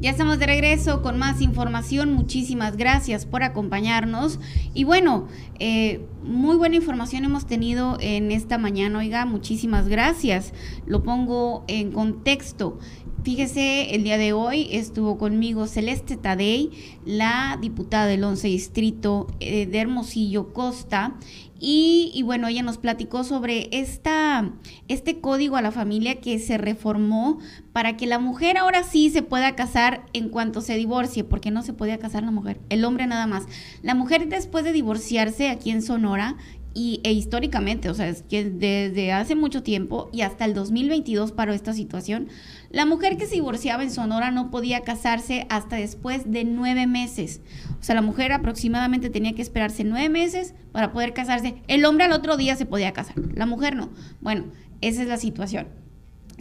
Ya estamos de regreso con más información. Muchísimas gracias por acompañarnos. Y bueno, eh, muy buena información hemos tenido en esta mañana. Oiga, muchísimas gracias. Lo pongo en contexto. Fíjese, el día de hoy estuvo conmigo Celeste Tadei, la diputada del 11 Distrito eh, de Hermosillo Costa, y, bueno, ella nos platicó sobre esta, este código a la familia que se reformó para que la mujer ahora sí se pueda casar en cuanto se divorcie, porque no se podía casar la mujer, el hombre nada más. La mujer después de divorciarse aquí en Sonora y, e históricamente, o sea, es que desde hace mucho tiempo y hasta el 2022 paró esta situación, la mujer que se divorciaba en Sonora no podía casarse hasta después de nueve meses. O sea, la mujer aproximadamente tenía que esperarse nueve meses para poder casarse. El hombre al otro día se podía casar, la mujer no. Bueno, esa es la situación.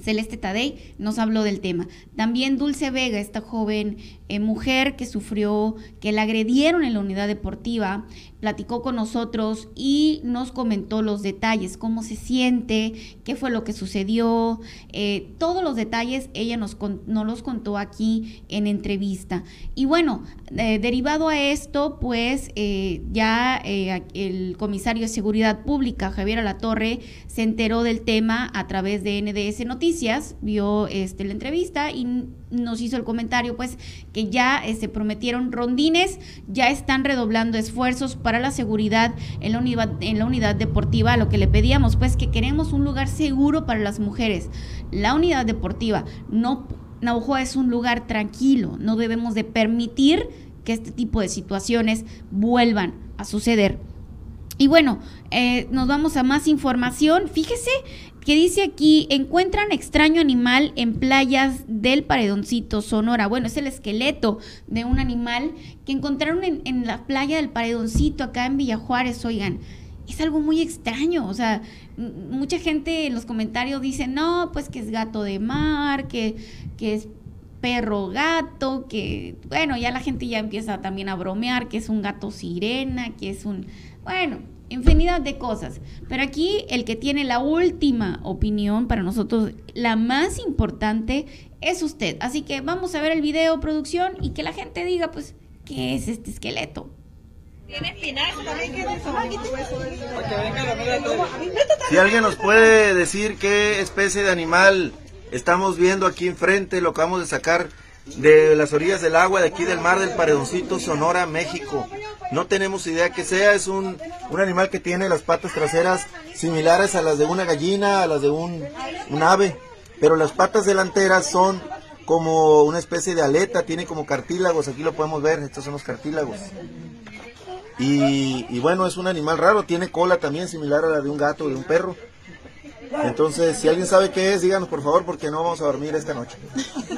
Celeste Tadei nos habló del tema. También Dulce Vega, esta joven eh, mujer que sufrió, que la agredieron en la unidad deportiva, platicó con nosotros y nos comentó los detalles, cómo se siente, qué fue lo que sucedió, eh, todos los detalles ella nos, los contó aquí en entrevista. Y bueno, eh, derivado a esto, pues ya el comisario de Seguridad Pública, Javier Alatorre, se enteró del tema a través de NDS vio este, la entrevista y nos hizo el comentario, pues, que ya se este, prometieron rondines, ya están redoblando esfuerzos para la seguridad en la, unidad, en la unidad deportiva, lo que le pedíamos, pues, que queremos un lugar seguro para las mujeres. La unidad deportiva, no, Naujoa es un lugar tranquilo, no debemos de permitir que este tipo de situaciones vuelvan a suceder. Y bueno, eh, nos vamos a más información. Fíjese que dice aquí, encuentran extraño animal en playas del Paredoncito, Sonora. Bueno, es el esqueleto de un animal que encontraron en, la playa del Paredoncito, acá en Villajuárez, oigan. Es algo muy extraño, o sea, mucha gente en los comentarios dice, no, pues que es gato de mar, que, que es perro gato, que, bueno, ya la gente ya empieza también a bromear, que es un gato sirena, que es un, bueno, infinidad de cosas. Pero aquí el que tiene la última opinión para nosotros, la más importante, es usted. Así que vamos a ver el video, producción, y que la gente diga, pues, ¿qué es este esqueleto? Si alguien nos puede decir qué especie de animal estamos viendo aquí enfrente, lo acabamos de sacar de las orillas del agua, de aquí del mar del Paredoncito, Sonora, México. No tenemos idea que sea, es un, un animal que tiene las patas traseras similares a las de una gallina, a las de un, un ave, pero las patas delanteras son como una especie de aleta, tiene como cartílagos, aquí lo podemos ver, estos son los cartílagos. Y, y bueno, es un animal raro, tiene cola también similar a la de un gato, de un perro. Entonces, si alguien sabe qué es, díganos por favor, porque no vamos a dormir esta noche.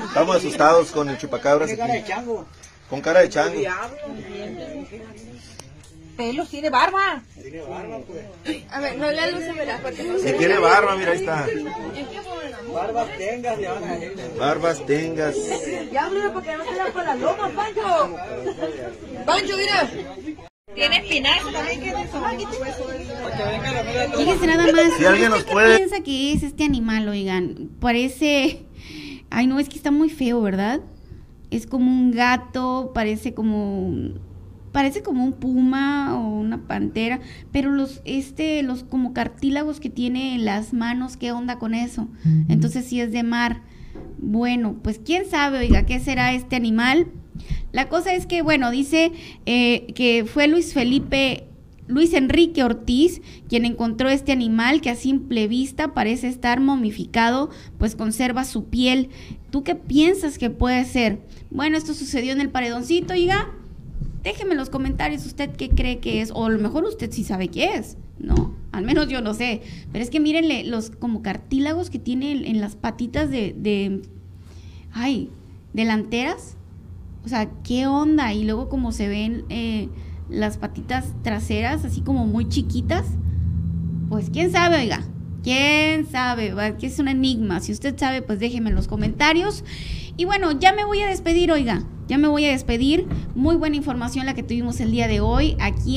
Estamos asustados con el chupacabras. Con cara de chango. Pelos, tiene barba. Tiene barba, pues. A ver, no le lúcemela porque no se Si tiene barba, mira, ahí está. Barbas tengas, ya Barbas tengas. Ya, mira, porque no se da para la loma, Pancho. Pancho, mira. Tiene espinazo también, ¿qué es eso? Fíjense nada más. Si alguien nos puede. piensa que es este animal, oigan? Parece. Ay, no, es que está muy feo, ¿verdad? Es como un gato, parece como parece como un puma o una pantera, pero los este los como cartílagos que tiene en las manos, ¿qué onda con eso? Entonces si es de mar. Bueno, pues quién sabe, oiga, ¿qué será este animal? La cosa es que, bueno, dice eh, que fue Luis Felipe Luis Enrique Ortiz, quien encontró este animal que a simple vista parece estar momificado, pues conserva su piel. ¿Tú qué piensas que puede ser? Bueno, esto sucedió en el paredoncito, oiga. Déjeme en los comentarios usted qué cree que es, o a lo mejor usted sí sabe qué es. No, al menos yo no sé. Pero es que mírenle los como cartílagos que tiene en las patitas de, de ay, delanteras. O sea, ¿qué onda? Y luego como se ven eh, las patitas traseras, así como muy chiquitas. Pues quién sabe, oiga. ¿Quién sabe? Que es un enigma. Si usted sabe, pues déjeme en los comentarios. Y bueno, ya me voy a despedir, oiga. Ya me voy a despedir. Muy buena información la que tuvimos el día de hoy aquí.